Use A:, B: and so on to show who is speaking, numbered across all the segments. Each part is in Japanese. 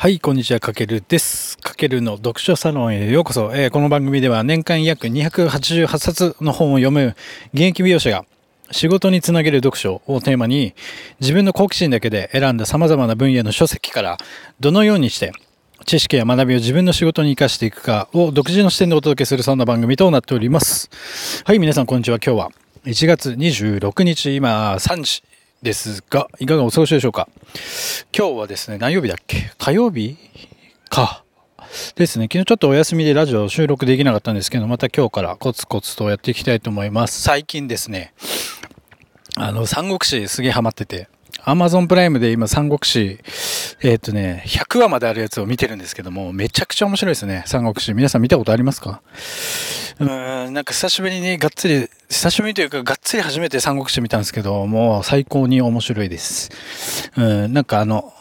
A: はい、こんにちは、かけるです。かけるの読書サロンへようこそ。えー、この番組では年間約288冊の本を読む現役美容師が仕事につなげる読書をテーマに自分の好奇心だけで選んだ様々な分野の書籍からどのようにして知識や学びを自分の仕事に活かしていくかを独自の視点でお届けするそんな番組となっております。はい、皆さんこんにちは。今日は1月26日、今3時ですが、いかがお過ごしでしょうか？今日はですね、何曜日だっけ？火曜日？か。ですね、昨日ちょっとお休みでラジオ収録できなかったんですけど、また今日からコツコツとやっていきたいと思います。最近ですね、あの、三国志すげえハマってて、アマゾンプライムで今三国志、えっ、ー、とね、100話まであるやつを見てるんですけども、めちゃくちゃ面白いですね、三国志。皆さん見たことありますか？うん、なんか久しぶりにがっつり、久しぶりというかがっつり初めて三国志見たんですけど、もう最高に面白いです。うん、なんかあの、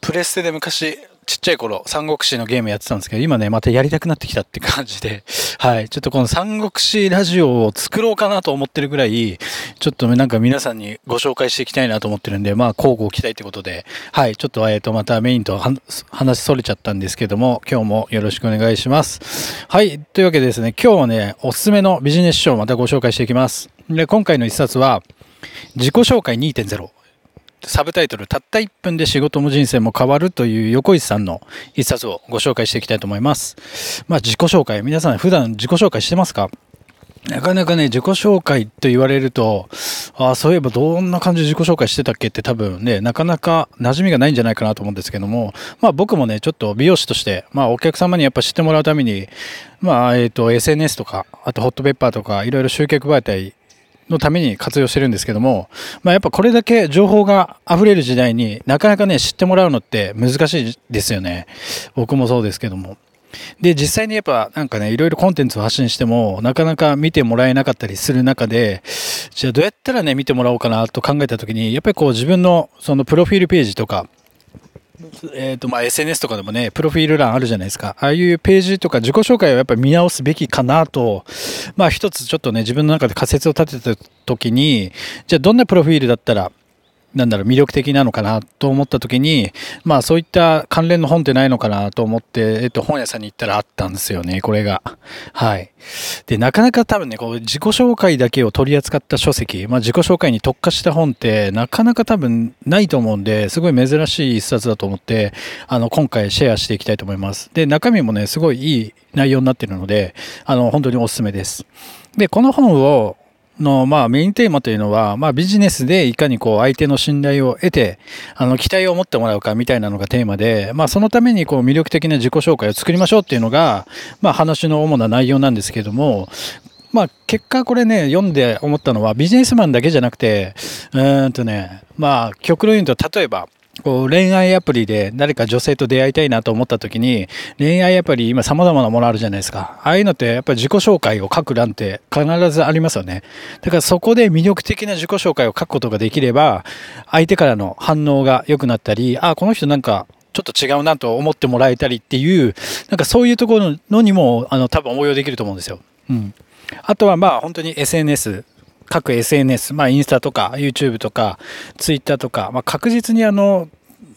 A: プレステで昔、ちっちゃい頃、三国志のゲームやってたんですけど、今ね、またやりたくなってきたって感じで、はい。ちょっとこの三国志ラジオを作ろうかなと思ってるぐらい、ちょっとなんか皆さんにご紹介していきたいなと思ってるんで、まあ、交互期待ってことで、はい。ちょっと、えっ、と、またメインと話それちゃったんですけども、今日もよろしくお願いします。はい。というわけでですね、今日はね、おすすめのビジネス書をまたご紹介していきます。で、今回の一冊は、自己紹介2.0。サブタイトル、たった1分で仕事も人生も変わるという横石さんの一冊をご紹介していきたいと思います。まあ自己紹介、皆さん普段自己紹介してますか？なかなかね、自己紹介と言われると、ああ、そういえばどんな感じで自己紹介してたっけって多分ね、なかなか馴染みがないんじゃないかなと思うんですけども、まあ僕もね、ちょっと美容師として、まあお客様にやっぱ知ってもらうために、まあえっ、ー、と SNS とか、あとホットペッパーとか、いろいろ集客媒体のために活用してるんですけども、まあ、やっぱこれだけ情報が溢れる時代になかなかね、知ってもらうのって難しいですよね。僕もそうですけども。で、実際にやっぱなんかね、いろいろコンテンツを発信しても、なかなか見てもらえなかったりする中で、じゃあどうやったらね、見てもらおうかなと考えた時に、やっぱりこう自分のそのプロフィールページとか、えっ、ー、と、まあ、SNS とかでもね、プロフィール欄あるじゃないですか。ああいうページとか自己紹介をやっぱり見直すべきかなと、まあ、一つちょっとね、自分の中で仮説を立てた時に、じゃあどんなプロフィールだったら、なんだろう、魅力的なのかなと思った時に、まあそういった関連の本ってないのかなと思って、えっと本屋さんに行ったらあったんですよね、これが。はい。で、なかなか多分ね、こう自己紹介だけを取り扱った書籍、まあ自己紹介に特化した本ってなかなか多分ないと思うんで、すごい珍しい一冊だと思って、あの、今回シェアしていきたいと思います。で、中身もね、すごいいい内容になってるので、あの、本当におすすめです。で、この本を、の、まあ、メインテーマというのは、まあ、ビジネスでいかにこう、相手の信頼を得て、あの、期待を持ってもらうかみたいなのがテーマで、まあ、そのためにこう、魅力的な自己紹介を作りましょうっていうのが、まあ、話の主な内容なんですけども、まあ、結果これね、読んで思ったのは、ビジネスマンだけじゃなくて、うんとね、まあ、極論言うと、例えば、こう恋愛アプリで誰か女性と出会いたいなと思った時に、恋愛アプリ今様々なものあるじゃないですか。ああいうのってやっぱり自己紹介を書く欄って必ずありますよね。だからそこで魅力的な自己紹介を書くことができれば、相手からの反応が良くなったり、あ、この人なんかちょっと違うなと思ってもらえたりっていう、なんかそういうところのにも、あの、多分応用できると思うんですよ。うん。あとはまあ本当に SNS、各 SNS、まあインスタとか YouTube とか Twitter とか、まあ確実にあの、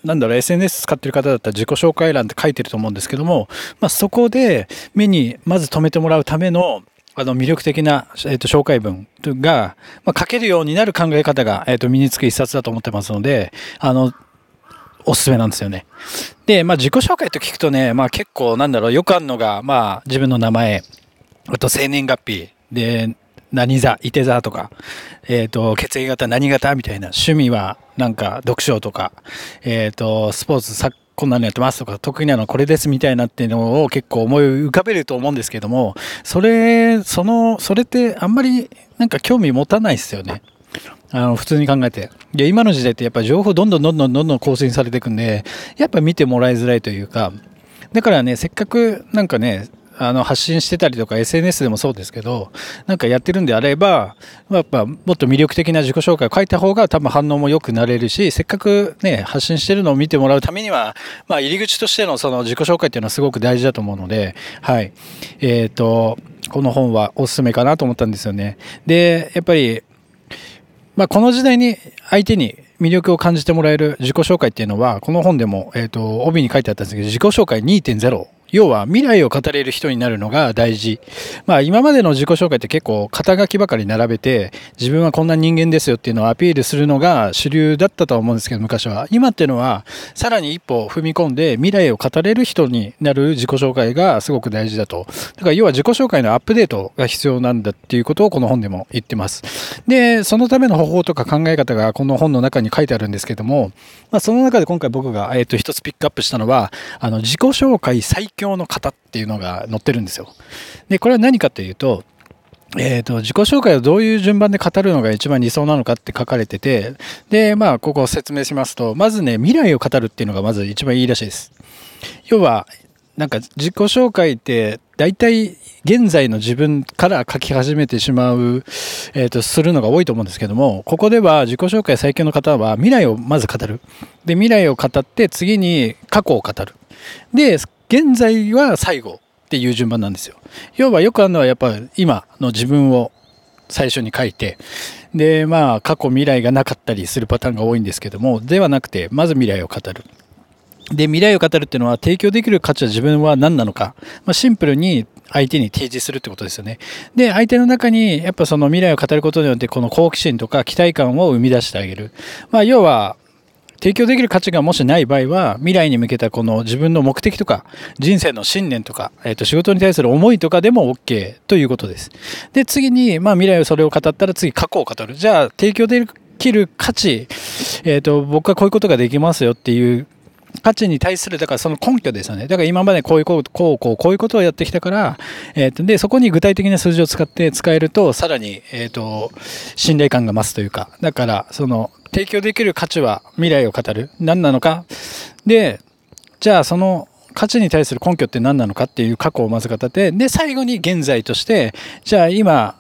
A: なんだろう、SNS 使ってる方だったら自己紹介欄って書いてると思うんですけども、まあそこで目にまず留めてもらうためのあの魅力的な、えー、と紹介文が、まあ、書けるようになる考え方が、えー、と身につく一冊だと思ってますので、あの、おすすめなんですよね。で、まあ自己紹介と聞くとね、まあ結構なんだろう、よくあるのが、まあ自分の名前、あと生年月日、で、何座、いて座とか、えっ、ー、と、血液型何型みたいな、趣味はなんか読書とか、えっ、ー、と、スポーツ、さこんなのやってますとか、得意なのこれですみたいなっていうのを結構思い浮かべると思うんですけども、それ、その、それってあんまりなんか興味持たないですよね。あの、普通に考えて。いや、今の時代ってやっぱ情報どんどんどんどんどんどん更新されていくんで、やっぱ見てもらいづらいというか、だからね、せっかくなんかね、あの発信してたりとか SNS でもそうですけどなんかやってるんであればやっぱもっと魅力的な自己紹介を書いた方が多分反応も良くなれるしせっかくね発信してるのを見てもらうためには、まあ、入り口としてのその自己紹介っていうのはすごく大事だと思うのではい。えっ、とこの本はおすすめかなと思ったんですよね。でやっぱりまあ、この時代に相手に魅力を感じてもらえる自己紹介っていうのは、この本でも、え、と、帯に書いてあったんですけど、自己紹介2.0要は未来を語れる人になるのが大事。まあ今までの自己紹介って結構肩書きばかり並べて自分はこんな人間ですよっていうのをアピールするのが主流だったとは思うんですけど昔は。今っていうのはさらに一歩踏み込んで未来を語れる人になる自己紹介がすごく大事だと。だから要は自己紹介のアップデートが必要なんだっていうことをこの本でも言ってます。で、そのための方法とか考え方がこの本の中に書いてあるんですけども、まあその中で今回僕が、えっ、と一つピックアップしたのは、あの自己紹介最強強の方っていうのが載ってるんですよ。で、これは何かというと、えーと、自己紹介をどういう順番で語るのが一番理想なのかって書かれててでまあここを説明しますとまずね未来を語るっていうのがまず一番いいらしいです。要はなんか自己紹介って大体現在の自分から書き始めてしまう、えーと、するのが多いと思うんですけどもここでは自己紹介最強の方は未来をまず語る。で未来を語って次に過去を語る。で現在は最後っていう順番なんですよ。要はよくあるのはやっぱ今の自分を最初に書いて、で、まあ過去未来がなかったりするパターンが多いんですけども、ではなくて、まず未来を語る。で、未来を語るっていうのは提供できる価値は自分は何なのか、まあ、シンプルに相手に提示するってことですよね。で、相手の中にやっぱその未来を語ることによってこの好奇心とか期待感を生み出してあげる。まあ要は提供できる価値がもしない場合は、未来に向けたこの自分の目的とか、人生の信念とか、えっ、ー、と、仕事に対する思いとかでも OK ということです。で、次に、まあ未来をそれを語ったら次過去を語る。じゃあ、提供できる価値、えっ、ー、と、僕はこういうことができますよっていう価値に対する、だからその根拠ですよね。だから今までこういうこう、こう、こう、こういうことをやってきたから、えっ、ー、と、で、そこに具体的な数字を使って使えると、さらに、えっ、ー、と、信頼感が増すというか、だから、その、提供できる価値は未来を語る。何なのか。で、じゃあその価値に対する根拠って何なのかっていう過去をまず語って、で、最後に現在として、じゃあ今、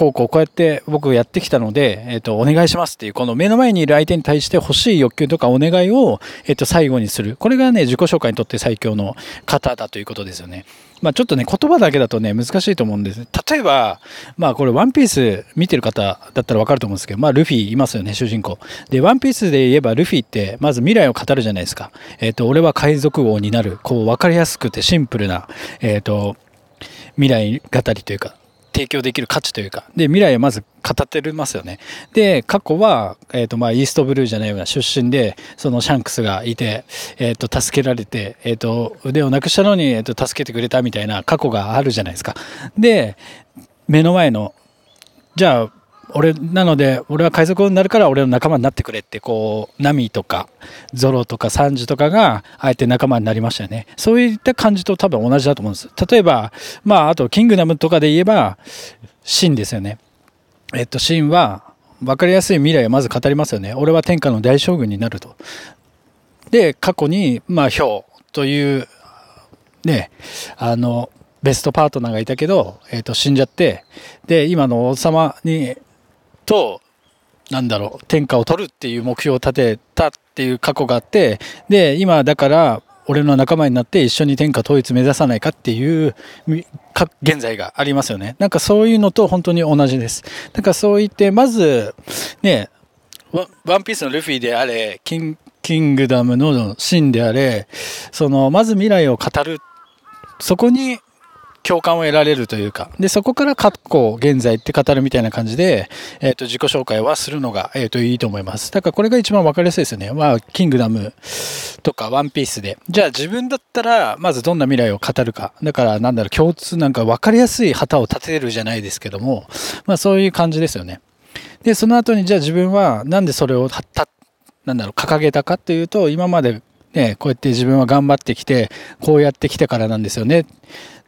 A: こうこうこうやって僕やってきたので、えっ、と、お願いしますっていう、この目の前にいる相手に対して欲しい欲求とかお願いを、えっ、と、最後にする。これがね、自己紹介にとって最強の方だということですよね。まあちょっとね、言葉だけだとね、難しいと思うんです。例えば、まあこれワンピース見てる方だったらわかると思うんですけど、まあルフィいますよね、主人公。で、ワンピースで言えばルフィってまず未来を語るじゃないですか。えっ、と、俺は海賊王になる。こう分かりやすくてシンプルな、えっ、と、未来語りというか、提供できる価値というか、で、未来はまず語ってますよね。で、過去は、えっ、ー、と、まあ、イーストブルーじゃないような出身で、そのシャンクスがいて、えっ、ー、と、助けられて、えっ、ー、と、腕をなくしたのに、えっ、と、助けてくれたみたいな過去があるじゃないですか。で、目の前の、じゃあ、俺、なので、俺は海賊王になるから俺の仲間になってくれって、こう、ナミとか、ゾロとかサンジとかが、あえて仲間になりましたよね。そういった感じと多分同じだと思うんです。例えば、まあ、あと、キングダムとかで言えば、シンですよね。えっと、シンは、分かりやすい未来をまず語りますよね。俺は天下の大将軍になると。で、過去に、まあ、ヒョウという、ね、あの、ベストパートナーがいたけど、えっ、と、死んじゃって、で、今の王様にと、なんだろう、天下を取るっていう目標を立てたっていう過去があって、で、今だから、俺の仲間になって一緒に天下統一目指さないかっていう現在がありますよね。なんかそういうのと本当に同じです。なんかそう言って、まず、ね、ワンピースのルフィであれ、キンキングダムのシーンであれ、その、まず未来を語る。そこに共感を得られるというか、で、そこから過去、現在って語るみたいな感じで、えっ、ー、と、自己紹介はするのが、えっ、ー、と、いいと思います。だからこれが一番わかりやすいですよね。まあ、キングダムとかワンピースで。じゃあ自分だったら、まずどんな未来を語るか。だから、なんだろう、共通なんかわかりやすい旗を立てるじゃないですけども、まあそういう感じですよね。で、その後に、じゃあ自分はなんでそれをた、なんだろう、掲げたかというと、今までね、こうやって自分は頑張ってきて、こうやってきてからなんですよね。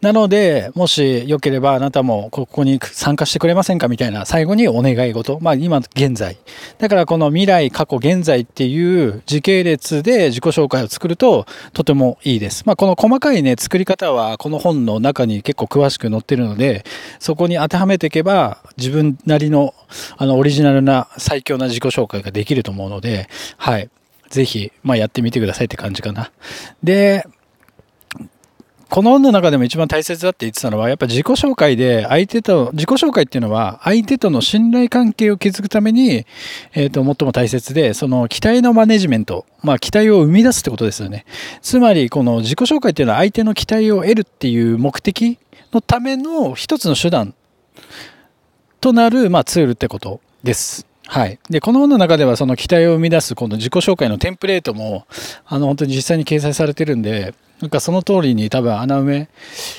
A: なので、もしよければあなたもここに参加してくれませんかみたいな最後にお願い事。まあ今現在。だからこの未来、過去、現在っていう時系列で自己紹介を作るととてもいいです。まあこの細かいね、作り方はこの本の中に結構詳しく載ってるので、そこに当てはめていけば自分なりのあのオリジナルな最強な自己紹介ができると思うので、はい。ぜひ、まあやってみてくださいって感じかな。で、この本の中でも一番大切だって言ってたのは、やっぱ自己紹介で相手と、自己紹介っていうのは相手との信頼関係を築くために、えっ、ー、と、最も大切で、その期待のマネジメント、まあ期待を生み出すってことですよね。つまり、この自己紹介っていうのは相手の期待を得るっていう目的のための一つの手段となる、まあ、ツールってことです。はい。で、この本の中ではその期待を生み出すこの自己紹介のテンプレートも、あの、本当に実際に掲載されてるんで、なんかその通りに多分穴埋め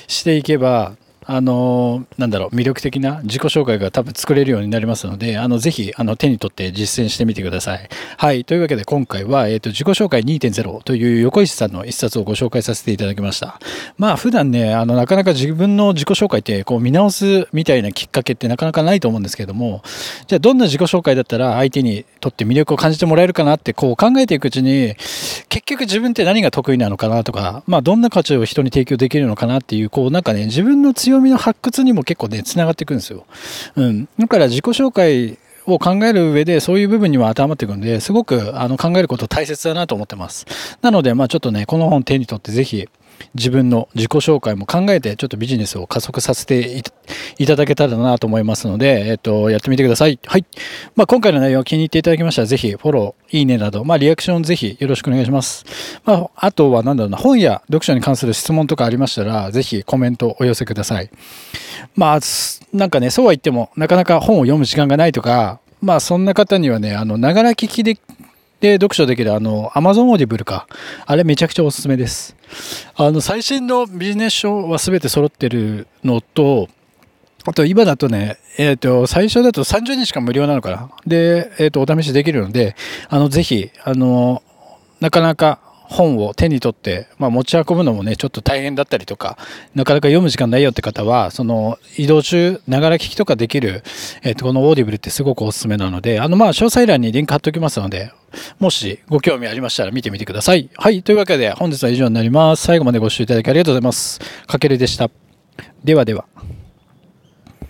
A: していけば、あの、なんだろう、魅力的な自己紹介が多分作れるようになりますので、あの、ぜひ、あの、手に取って実践してみてください。はい。というわけで今回は、え、ー、と、自己紹介2.0という横石さんの一冊をご紹介させていただきました。まあ、普段ね、あの、なかなか自分の自己紹介って、こう、見直すみたいなきっかけってなかなかないと思うんですけども、じゃあ、どんな自己紹介だったら相手にとって魅力を感じてもらえるかなって、こう、考えていくうちに、結局自分って何が得意なのかなとか、まあ、どんな価値を人に提供できるのかなっていう、こう、なんかね、自分の強強みの発掘にも結構ね、繋がっていくんですよ。うん。だから自己紹介を考える上でそういう部分にも当てはまっていくんで、すごくあの考えること大切だなと思ってます。なので、まあちょっとね、この本手に取ってぜひ、自分の自己紹介も考えてちょっとビジネスを加速させていただけたらなと思いますので、えっと、やってみてください。はい。まあ、今回の内容気に入っていただきましたら、ぜひフォロー、いいねなど、まあ、リアクションぜひよろしくお願いします。まあ、あとはなんだろうな、本や読書に関する質問とかありましたら、ぜひコメントお寄せください。まあ、なんかね、そうは言っても、なかなか本を読む時間がないとか、まあ、そんな方にはね、あの、ながら聞きでで読書できるあの Amazon Audible か。あれめちゃくちゃおすすめです。あの最新のビジネス書は全て揃ってるのと、あと今だとね、えっ、ー、と、最初だと30日間無料なのかな。で、えっ、ー、と、お試しできるので、あの、ぜひ、あの、なかなか本を手に取って、まあ、持ち運ぶのもね、ちょっと大変だったりとか、なかなか読む時間ないよって方は、その移動中、ながら聞きとかできる、えっ、ー、と、このオーディブルってすごくおすすめなので、あの、まあ、詳細欄にリンク貼っておきますので、もしご興味ありましたら見てみてください。はい。というわけで、本日は以上になります。最後までご視聴いただきありがとうございます。かけるでした。ではでは。